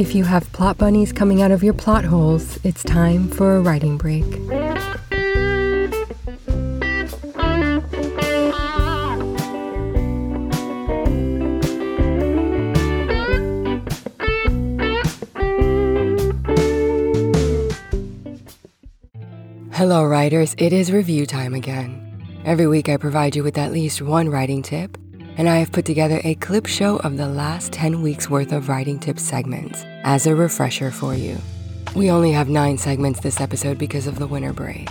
If you have plot bunnies coming out of your plot holes, it's time for a writing break. Hello, writers. It is review time again. Every week, I provide you with at least one writing tip, and I have put together a clip show of the last 10 weeks worth of writing tip segments as a refresher for you. We only have nine segments this episode because of the winter break.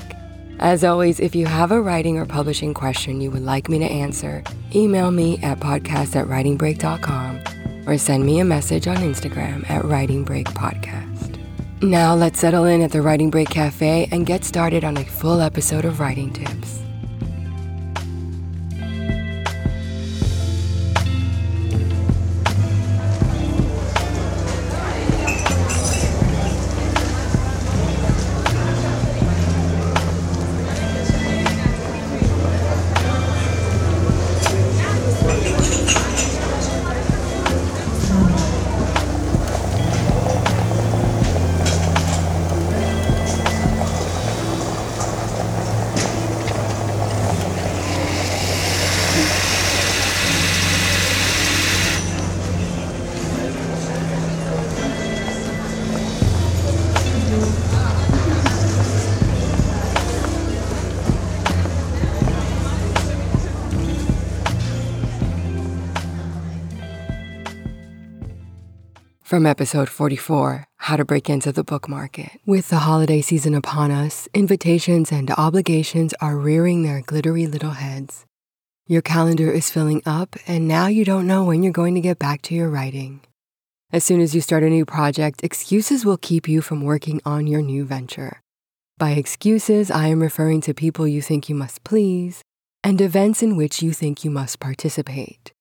As always, if you have a writing or publishing question you would like me to answer, email me at podcast at writingbreak.com or send me a message on Instagram at writingbreakpodcast. Now let's settle in at the Writing Break Cafe and get started on a full episode of Writing Tips. From episode 44, How to Break Into the Book Market. With the holiday season upon us, invitations and obligations are rearing their glittery little heads. Your calendar is filling up, and now you don't know when you're going to get back to your writing. As soon as you start a new project, excuses will keep you from working on your new venture. By excuses, I am referring to people you think you must please and events in which you think you must participate.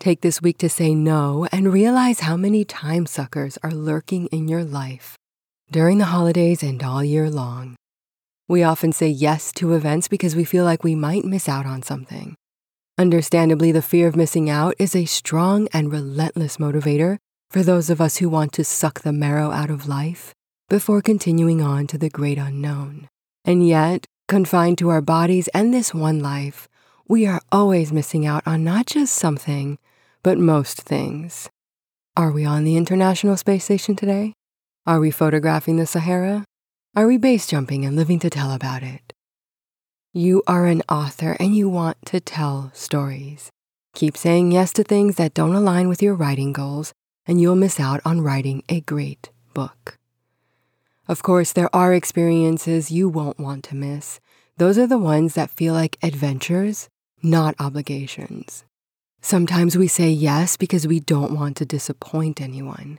Take this week to say no and realize how many time suckers are lurking in your life during the holidays and all year long. We often say yes to events because we feel like we might miss out on something. Understandably, the fear of missing out is a strong and relentless motivator for those of us who want to suck the marrow out of life before continuing on to the great unknown. And yet, confined to our bodies and this one life, we are always missing out on not just something, but most things. Are we on the International Space Station today? Are we photographing the Sahara? Are we base jumping and living to tell about it? You are an author and you want to tell stories. Keep saying yes to things that don't align with your writing goals, and you'll miss out on writing a great book. Of course, there are experiences you won't want to miss. Those are the ones that feel like adventures, not obligations. Sometimes we say yes because we don't want to disappoint anyone.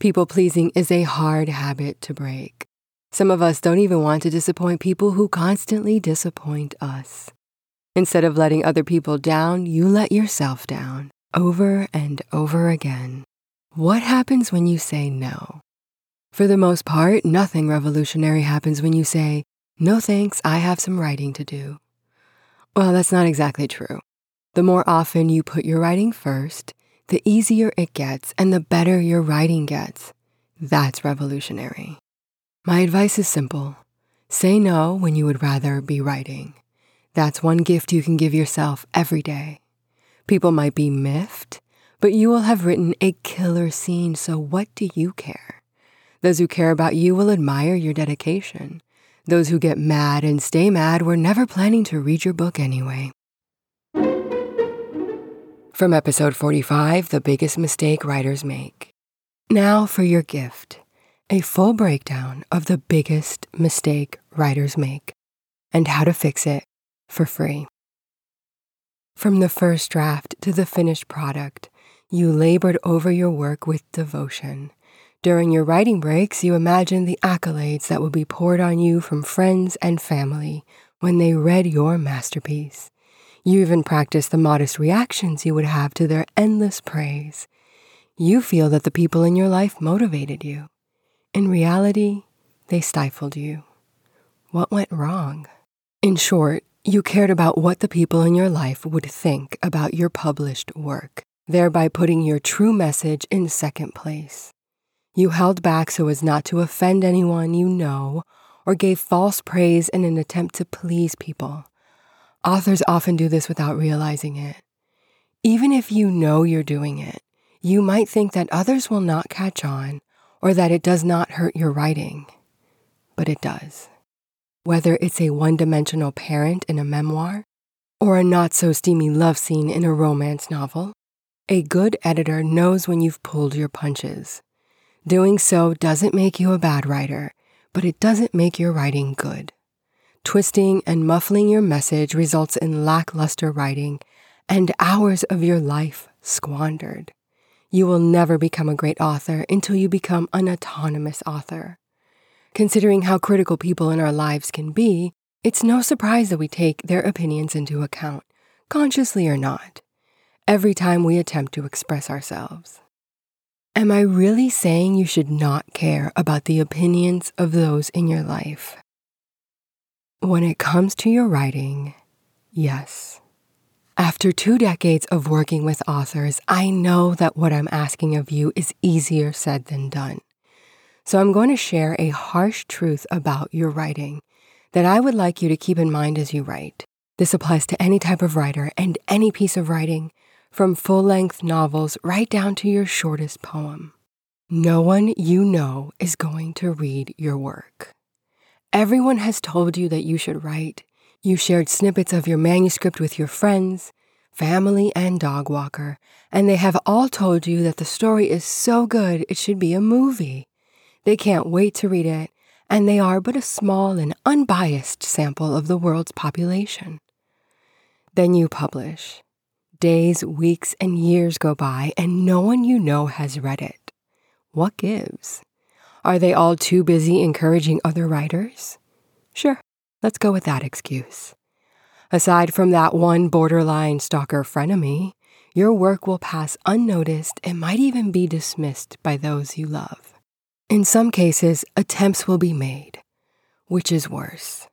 People pleasing is a hard habit to break. Some of us don't even want to disappoint people who constantly disappoint us. Instead of letting other people down, you let yourself down over and over again. What happens when you say no? For the most part, nothing revolutionary happens when you say, No thanks, I have some writing to do. Well, that's not exactly true. The more often you put your writing first, the easier it gets and the better your writing gets. That's revolutionary. My advice is simple say no when you would rather be writing. That's one gift you can give yourself every day. People might be miffed, but you will have written a killer scene, so what do you care? Those who care about you will admire your dedication. Those who get mad and stay mad were never planning to read your book anyway. From episode 45, The Biggest Mistake Writers Make. Now for your gift a full breakdown of the biggest mistake writers make and how to fix it for free. From the first draft to the finished product, you labored over your work with devotion. During your writing breaks, you imagined the accolades that would be poured on you from friends and family when they read your masterpiece. You even practice the modest reactions you would have to their endless praise. You feel that the people in your life motivated you. In reality, they stifled you. What went wrong? In short, you cared about what the people in your life would think about your published work, thereby putting your true message in second place. You held back so as not to offend anyone you know or gave false praise in an attempt to please people. Authors often do this without realizing it. Even if you know you're doing it, you might think that others will not catch on or that it does not hurt your writing. But it does. Whether it's a one dimensional parent in a memoir or a not so steamy love scene in a romance novel, a good editor knows when you've pulled your punches. Doing so doesn't make you a bad writer, but it doesn't make your writing good. Twisting and muffling your message results in lackluster writing and hours of your life squandered. You will never become a great author until you become an autonomous author. Considering how critical people in our lives can be, it's no surprise that we take their opinions into account, consciously or not, every time we attempt to express ourselves. Am I really saying you should not care about the opinions of those in your life? When it comes to your writing, yes. After two decades of working with authors, I know that what I'm asking of you is easier said than done. So I'm going to share a harsh truth about your writing that I would like you to keep in mind as you write. This applies to any type of writer and any piece of writing, from full length novels right down to your shortest poem. No one you know is going to read your work. Everyone has told you that you should write. You shared snippets of your manuscript with your friends, family, and dog walker, and they have all told you that the story is so good it should be a movie. They can't wait to read it, and they are but a small and unbiased sample of the world's population. Then you publish. Days, weeks, and years go by, and no one you know has read it. What gives? Are they all too busy encouraging other writers? Sure, let's go with that excuse. Aside from that one borderline stalker frenemy, your work will pass unnoticed and might even be dismissed by those you love. In some cases, attempts will be made, which is worse.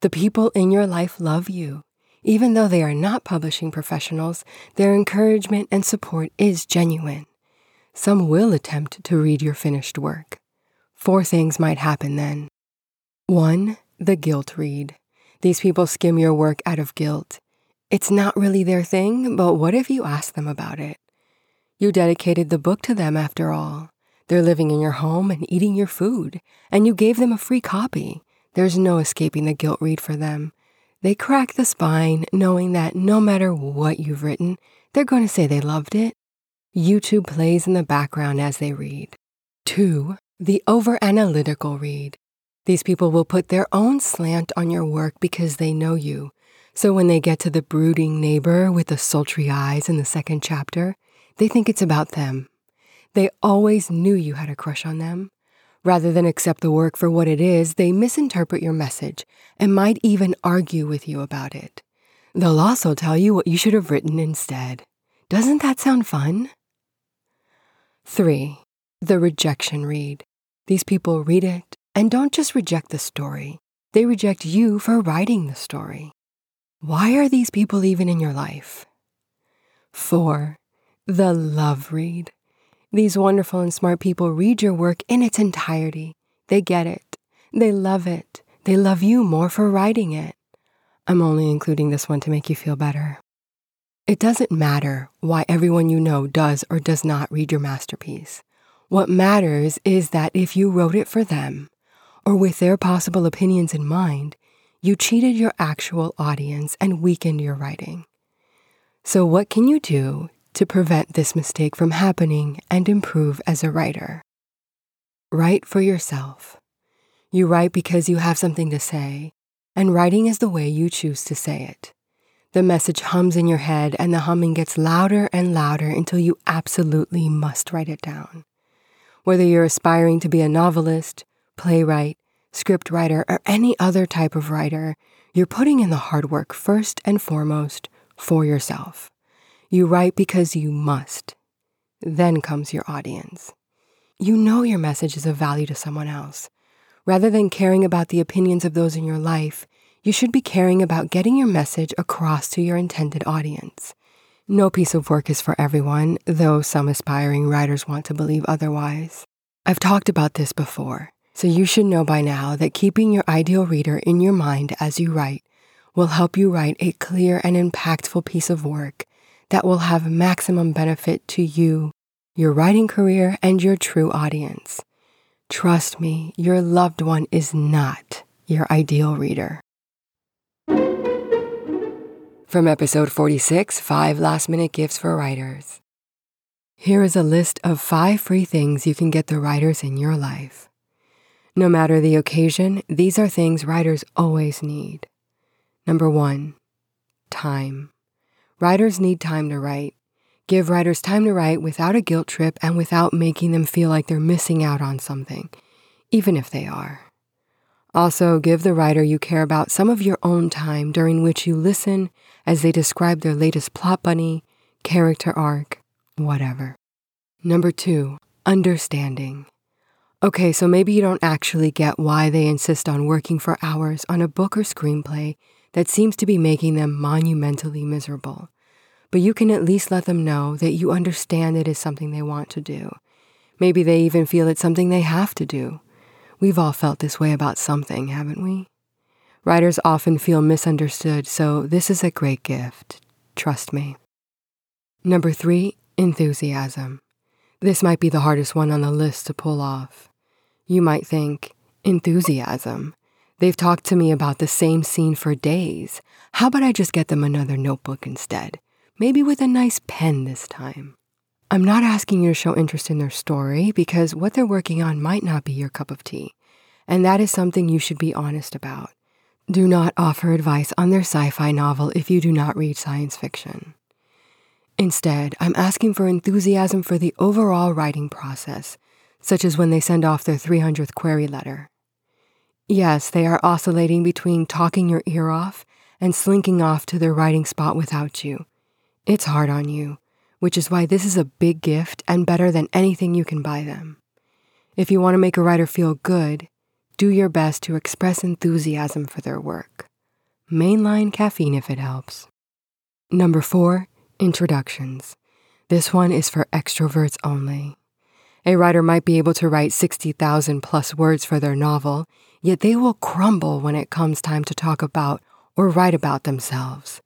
The people in your life love you. Even though they are not publishing professionals, their encouragement and support is genuine. Some will attempt to read your finished work. Four things might happen then. One, the guilt read. These people skim your work out of guilt. It's not really their thing, but what if you ask them about it? You dedicated the book to them after all. They're living in your home and eating your food, and you gave them a free copy. There's no escaping the guilt read for them. They crack the spine knowing that no matter what you've written, they're going to say they loved it. YouTube plays in the background as they read. Two, the over analytical read. These people will put their own slant on your work because they know you. So when they get to the brooding neighbor with the sultry eyes in the second chapter, they think it's about them. They always knew you had a crush on them. Rather than accept the work for what it is, they misinterpret your message and might even argue with you about it. They'll also tell you what you should have written instead. Doesn't that sound fun? 3. The rejection read. These people read it and don't just reject the story, they reject you for writing the story. Why are these people even in your life? 4. The love read. These wonderful and smart people read your work in its entirety. They get it. They love it. They love you more for writing it. I'm only including this one to make you feel better. It doesn't matter why everyone you know does or does not read your masterpiece. What matters is that if you wrote it for them, or with their possible opinions in mind, you cheated your actual audience and weakened your writing. So, what can you do to prevent this mistake from happening and improve as a writer? Write for yourself. You write because you have something to say, and writing is the way you choose to say it. The message hums in your head, and the humming gets louder and louder until you absolutely must write it down. Whether you're aspiring to be a novelist, playwright, scriptwriter, or any other type of writer, you're putting in the hard work first and foremost for yourself. You write because you must. Then comes your audience. You know your message is of value to someone else. Rather than caring about the opinions of those in your life, you should be caring about getting your message across to your intended audience. No piece of work is for everyone, though some aspiring writers want to believe otherwise. I've talked about this before, so you should know by now that keeping your ideal reader in your mind as you write will help you write a clear and impactful piece of work that will have maximum benefit to you, your writing career, and your true audience. Trust me, your loved one is not your ideal reader. From episode 46 Five Last Minute Gifts for Writers. Here is a list of five free things you can get the writers in your life. No matter the occasion, these are things writers always need. Number one, time. Writers need time to write. Give writers time to write without a guilt trip and without making them feel like they're missing out on something, even if they are. Also, give the writer you care about some of your own time during which you listen as they describe their latest plot bunny, character arc, whatever. Number two, understanding. Okay, so maybe you don't actually get why they insist on working for hours on a book or screenplay that seems to be making them monumentally miserable but you can at least let them know that you understand it is something they want to do. Maybe they even feel it's something they have to do. We've all felt this way about something, haven't we? Writers often feel misunderstood, so this is a great gift. Trust me. Number three, enthusiasm. This might be the hardest one on the list to pull off. You might think, enthusiasm. They've talked to me about the same scene for days. How about I just get them another notebook instead? maybe with a nice pen this time. I'm not asking you to show interest in their story because what they're working on might not be your cup of tea, and that is something you should be honest about. Do not offer advice on their sci fi novel if you do not read science fiction. Instead, I'm asking for enthusiasm for the overall writing process, such as when they send off their 300th query letter. Yes, they are oscillating between talking your ear off and slinking off to their writing spot without you, it's hard on you, which is why this is a big gift and better than anything you can buy them. If you want to make a writer feel good, do your best to express enthusiasm for their work. Mainline caffeine if it helps. Number four, introductions. This one is for extroverts only. A writer might be able to write 60,000 plus words for their novel, yet they will crumble when it comes time to talk about or write about themselves.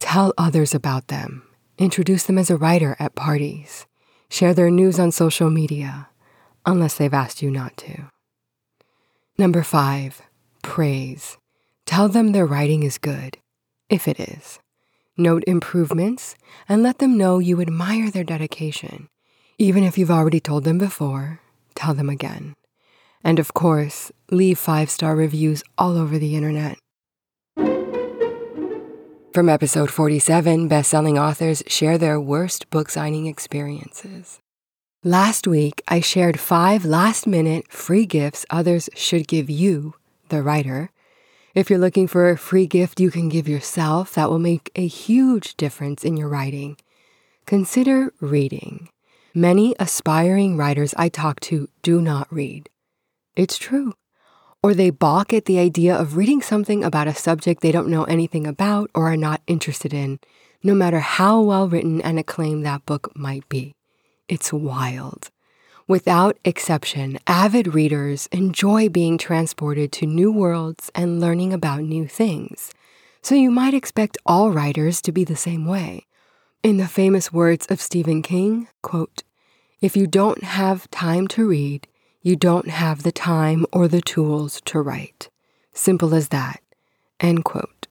Tell others about them Introduce them as a writer at parties. Share their news on social media, unless they've asked you not to. Number five, praise. Tell them their writing is good, if it is. Note improvements and let them know you admire their dedication. Even if you've already told them before, tell them again. And of course, leave five star reviews all over the internet. From episode 47, best-selling authors share their worst book signing experiences. Last week, I shared five last-minute free gifts others should give you, the writer. If you're looking for a free gift you can give yourself that will make a huge difference in your writing, consider reading. Many aspiring writers I talk to do not read. It's true or they balk at the idea of reading something about a subject they don't know anything about or are not interested in, no matter how well written and acclaimed that book might be. It's wild. Without exception, avid readers enjoy being transported to new worlds and learning about new things. So you might expect all writers to be the same way. In the famous words of Stephen King, quote, if you don't have time to read, you don't have the time or the tools to write. Simple as that. End quote.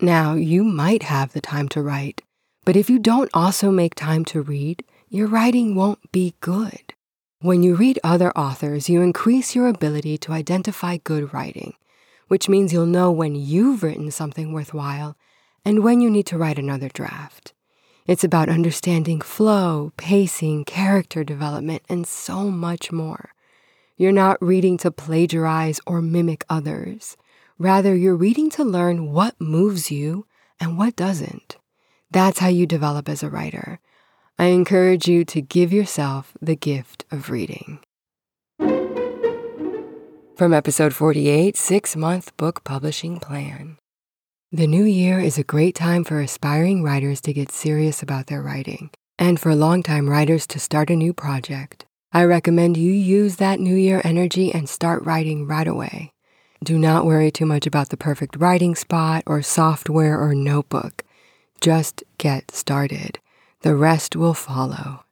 Now, you might have the time to write, but if you don't also make time to read, your writing won't be good. When you read other authors, you increase your ability to identify good writing, which means you'll know when you've written something worthwhile and when you need to write another draft. It's about understanding flow, pacing, character development, and so much more. You're not reading to plagiarize or mimic others. Rather, you're reading to learn what moves you and what doesn't. That's how you develop as a writer. I encourage you to give yourself the gift of reading. From episode 48, Six Month Book Publishing Plan. The new year is a great time for aspiring writers to get serious about their writing, and for longtime writers to start a new project. I recommend you use that New Year energy and start writing right away. Do not worry too much about the perfect writing spot or software or notebook. Just get started. The rest will follow.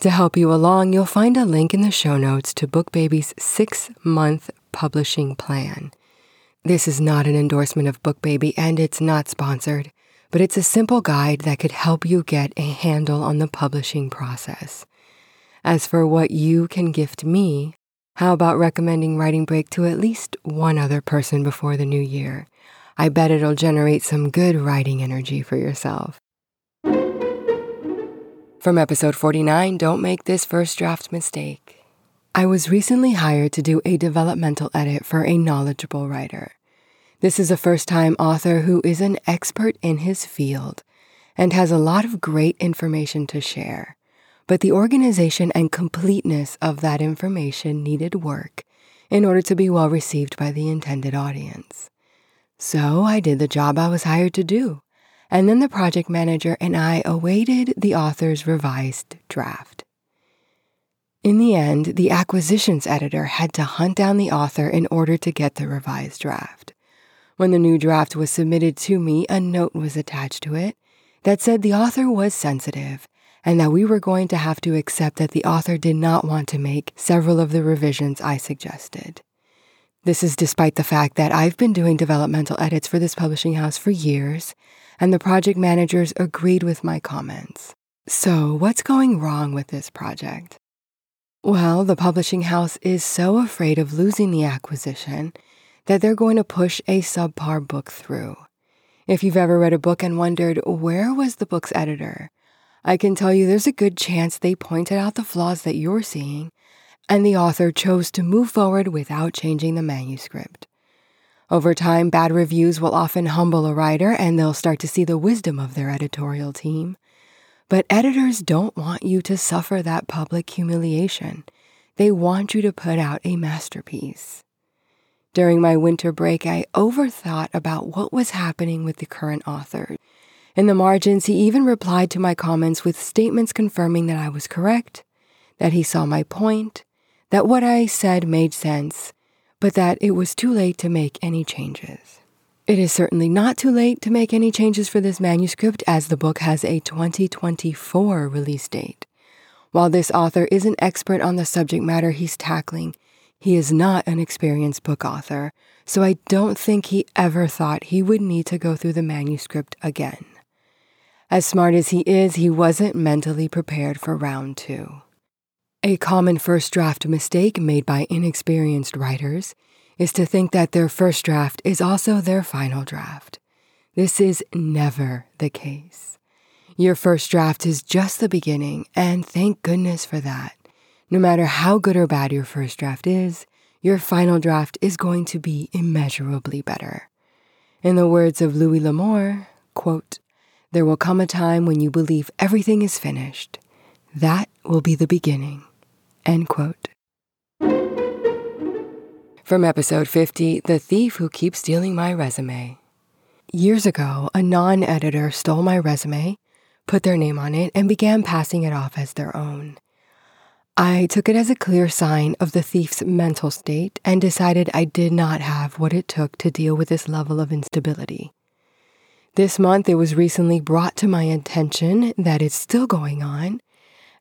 To help you along, you'll find a link in the show notes to BookBaby's six month publishing plan. This is not an endorsement of BookBaby and it's not sponsored, but it's a simple guide that could help you get a handle on the publishing process. As for what you can gift me, how about recommending Writing Break to at least one other person before the new year? I bet it'll generate some good writing energy for yourself. From episode 49, Don't Make This First Draft Mistake. I was recently hired to do a developmental edit for a knowledgeable writer. This is a first time author who is an expert in his field and has a lot of great information to share. But the organization and completeness of that information needed work in order to be well received by the intended audience. So I did the job I was hired to do and then the project manager and I awaited the author's revised draft. In the end, the acquisitions editor had to hunt down the author in order to get the revised draft. When the new draft was submitted to me, a note was attached to it that said the author was sensitive and that we were going to have to accept that the author did not want to make several of the revisions I suggested. This is despite the fact that I've been doing developmental edits for this publishing house for years and the project managers agreed with my comments. So, what's going wrong with this project? Well, the publishing house is so afraid of losing the acquisition that they're going to push a subpar book through. If you've ever read a book and wondered, where was the book's editor? I can tell you there's a good chance they pointed out the flaws that you're seeing, and the author chose to move forward without changing the manuscript. Over time, bad reviews will often humble a writer and they'll start to see the wisdom of their editorial team. But editors don't want you to suffer that public humiliation. They want you to put out a masterpiece. During my winter break, I overthought about what was happening with the current author. In the margins, he even replied to my comments with statements confirming that I was correct, that he saw my point, that what I said made sense, but that it was too late to make any changes. It is certainly not too late to make any changes for this manuscript as the book has a 2024 release date. While this author is an expert on the subject matter he's tackling, he is not an experienced book author, so I don't think he ever thought he would need to go through the manuscript again. As smart as he is, he wasn't mentally prepared for round two. A common first draft mistake made by inexperienced writers is to think that their first draft is also their final draft. This is never the case. Your first draft is just the beginning, and thank goodness for that. No matter how good or bad your first draft is, your final draft is going to be immeasurably better. In the words of Louis L'Amour, quote, there will come a time when you believe everything is finished. That will be the beginning. End quote. From episode 50, The Thief Who Keeps Stealing My Resume. Years ago, a non editor stole my resume, put their name on it, and began passing it off as their own. I took it as a clear sign of the thief's mental state and decided I did not have what it took to deal with this level of instability. This month, it was recently brought to my attention that it's still going on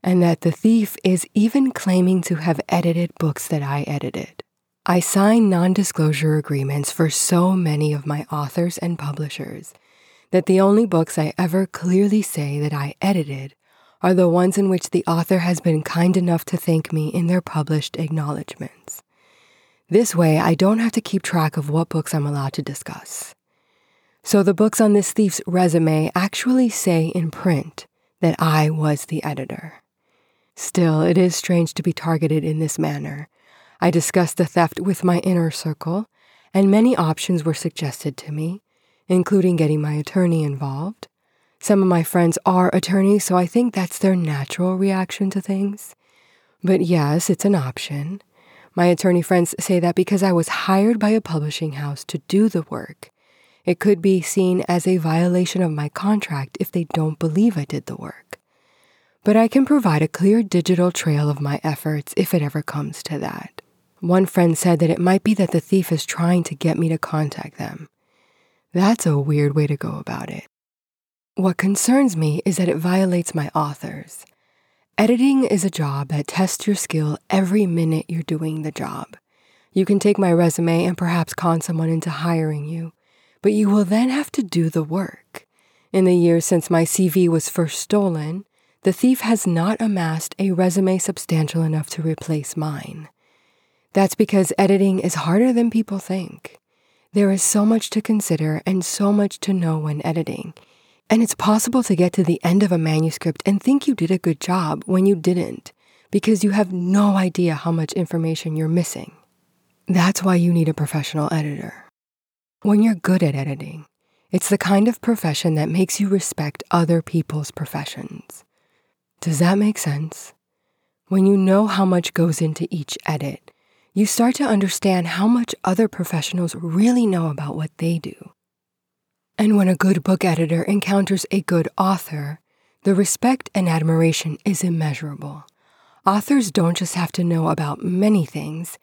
and that the thief is even claiming to have edited books that I edited. I sign non disclosure agreements for so many of my authors and publishers that the only books I ever clearly say that I edited are the ones in which the author has been kind enough to thank me in their published acknowledgments. This way, I don't have to keep track of what books I'm allowed to discuss. So the books on this thief's resume actually say in print that I was the editor. Still, it is strange to be targeted in this manner. I discussed the theft with my inner circle, and many options were suggested to me, including getting my attorney involved. Some of my friends are attorneys, so I think that's their natural reaction to things. But yes, it's an option. My attorney friends say that because I was hired by a publishing house to do the work, it could be seen as a violation of my contract if they don't believe I did the work. but I can provide a clear digital trail of my efforts if it ever comes to that. One friend said that it might be that the thief is trying to get me to contact them. That's a weird way to go about it. What concerns me is that it violates my authors. Editing is a job that tests your skill every minute you're doing the job. You can take my resume and perhaps con someone into hiring you, but you will then have to do the work. In the years since my CV was first stolen, the thief has not amassed a resume substantial enough to replace mine. That's because editing is harder than people think. There is so much to consider and so much to know when editing and it's possible to get to the end of a manuscript and think you did a good job when you didn't, because you have no idea how much information you're missing. That's why you need a professional editor. When you're good at editing, it's the kind of profession that makes you respect other people's professions. Does that make sense? When you know how much goes into each edit, you start to understand how much other professionals really know about what they do. And when a good book editor encounters a good author, the respect and admiration is immeasurable. Authors don't just have to know about many things,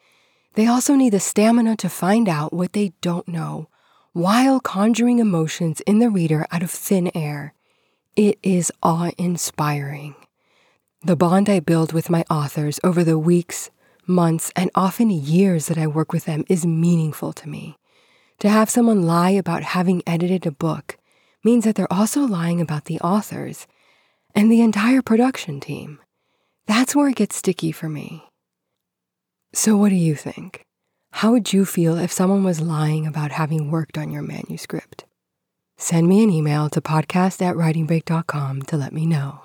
they also need the stamina to find out what they don't know while conjuring emotions in the reader out of thin air. It is awe inspiring. The bond I build with my authors over the weeks, months, and often years that I work with them is meaningful to me. To have someone lie about having edited a book means that they're also lying about the authors and the entire production team. That's where it gets sticky for me. So, what do you think? How would you feel if someone was lying about having worked on your manuscript? Send me an email to podcast at writingbreak.com to let me know.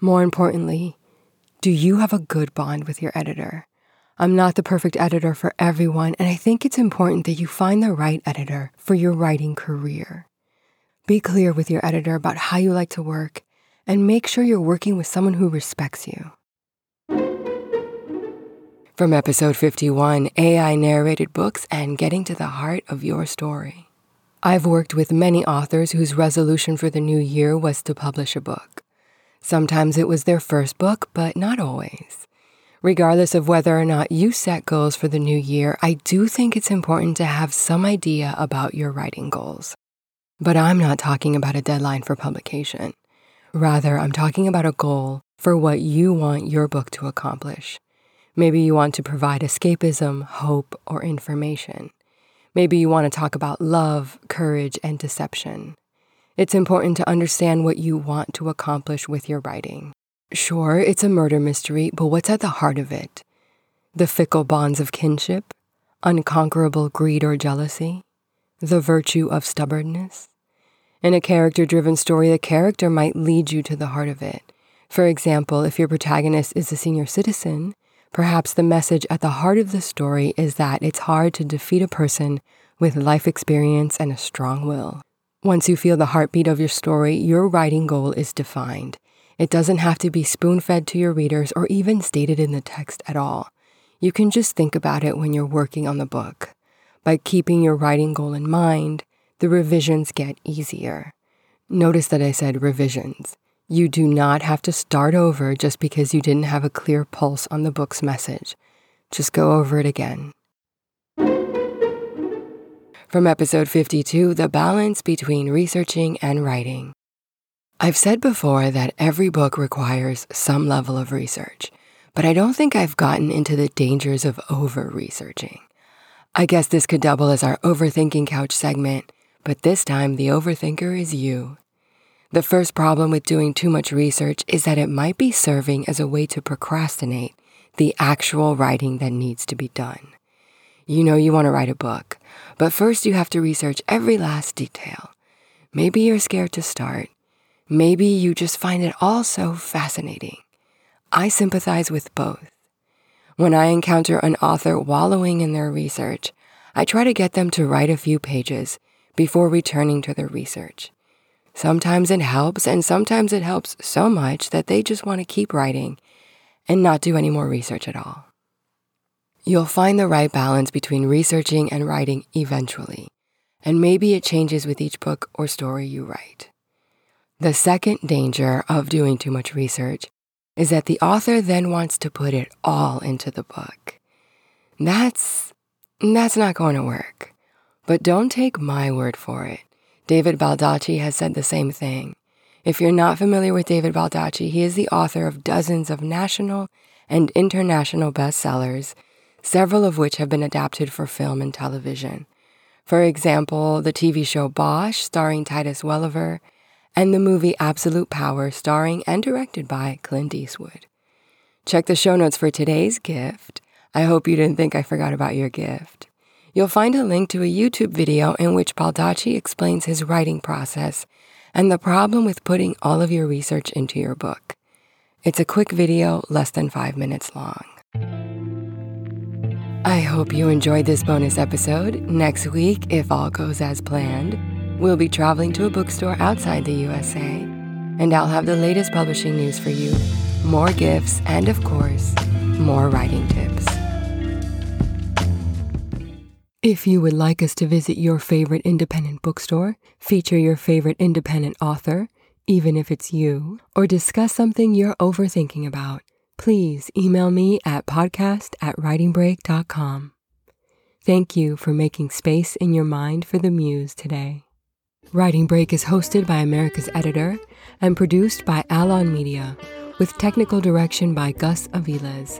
More importantly, do you have a good bond with your editor? I'm not the perfect editor for everyone, and I think it's important that you find the right editor for your writing career. Be clear with your editor about how you like to work, and make sure you're working with someone who respects you. From episode 51, AI narrated books and getting to the heart of your story. I've worked with many authors whose resolution for the new year was to publish a book. Sometimes it was their first book, but not always. Regardless of whether or not you set goals for the new year, I do think it's important to have some idea about your writing goals. But I'm not talking about a deadline for publication. Rather, I'm talking about a goal for what you want your book to accomplish. Maybe you want to provide escapism, hope, or information. Maybe you want to talk about love, courage, and deception. It's important to understand what you want to accomplish with your writing. Sure, it's a murder mystery, but what's at the heart of it? The fickle bonds of kinship, unconquerable greed or jealousy, the virtue of stubbornness. In a character driven story, the character might lead you to the heart of it. For example, if your protagonist is a senior citizen, perhaps the message at the heart of the story is that it's hard to defeat a person with life experience and a strong will. Once you feel the heartbeat of your story, your writing goal is defined. It doesn't have to be spoon fed to your readers or even stated in the text at all. You can just think about it when you're working on the book. By keeping your writing goal in mind, the revisions get easier. Notice that I said revisions. You do not have to start over just because you didn't have a clear pulse on the book's message. Just go over it again. From episode 52 The Balance Between Researching and Writing. I've said before that every book requires some level of research, but I don't think I've gotten into the dangers of over researching. I guess this could double as our overthinking couch segment, but this time the overthinker is you. The first problem with doing too much research is that it might be serving as a way to procrastinate the actual writing that needs to be done. You know you want to write a book, but first you have to research every last detail. Maybe you're scared to start, Maybe you just find it all so fascinating. I sympathize with both. When I encounter an author wallowing in their research, I try to get them to write a few pages before returning to their research. Sometimes it helps, and sometimes it helps so much that they just want to keep writing and not do any more research at all. You'll find the right balance between researching and writing eventually, and maybe it changes with each book or story you write. The second danger of doing too much research is that the author then wants to put it all into the book. That's that's not going to work. But don't take my word for it. David Baldacci has said the same thing. If you're not familiar with David Baldacci, he is the author of dozens of national and international bestsellers, several of which have been adapted for film and television. For example, the TV show Bosch, starring Titus Welliver, and the movie Absolute Power, starring and directed by Clint Eastwood. Check the show notes for today's gift. I hope you didn't think I forgot about your gift. You'll find a link to a YouTube video in which Baldacci explains his writing process and the problem with putting all of your research into your book. It's a quick video, less than five minutes long. I hope you enjoyed this bonus episode. Next week, if all goes as planned, we'll be traveling to a bookstore outside the USA, and I'll have the latest publishing news for you, more gifts, and of course, more writing tips. If you would like us to visit your favorite independent bookstore, feature your favorite independent author, even if it's you, or discuss something you're overthinking about, please email me at podcast at writingbreak.com. Thank you for making space in your mind for the muse today. Writing Break is hosted by America's Editor and produced by Alon Media, with technical direction by Gus Aviles.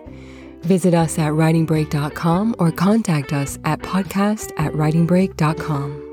Visit us at writingbreak.com or contact us at podcast at writingbreak.com.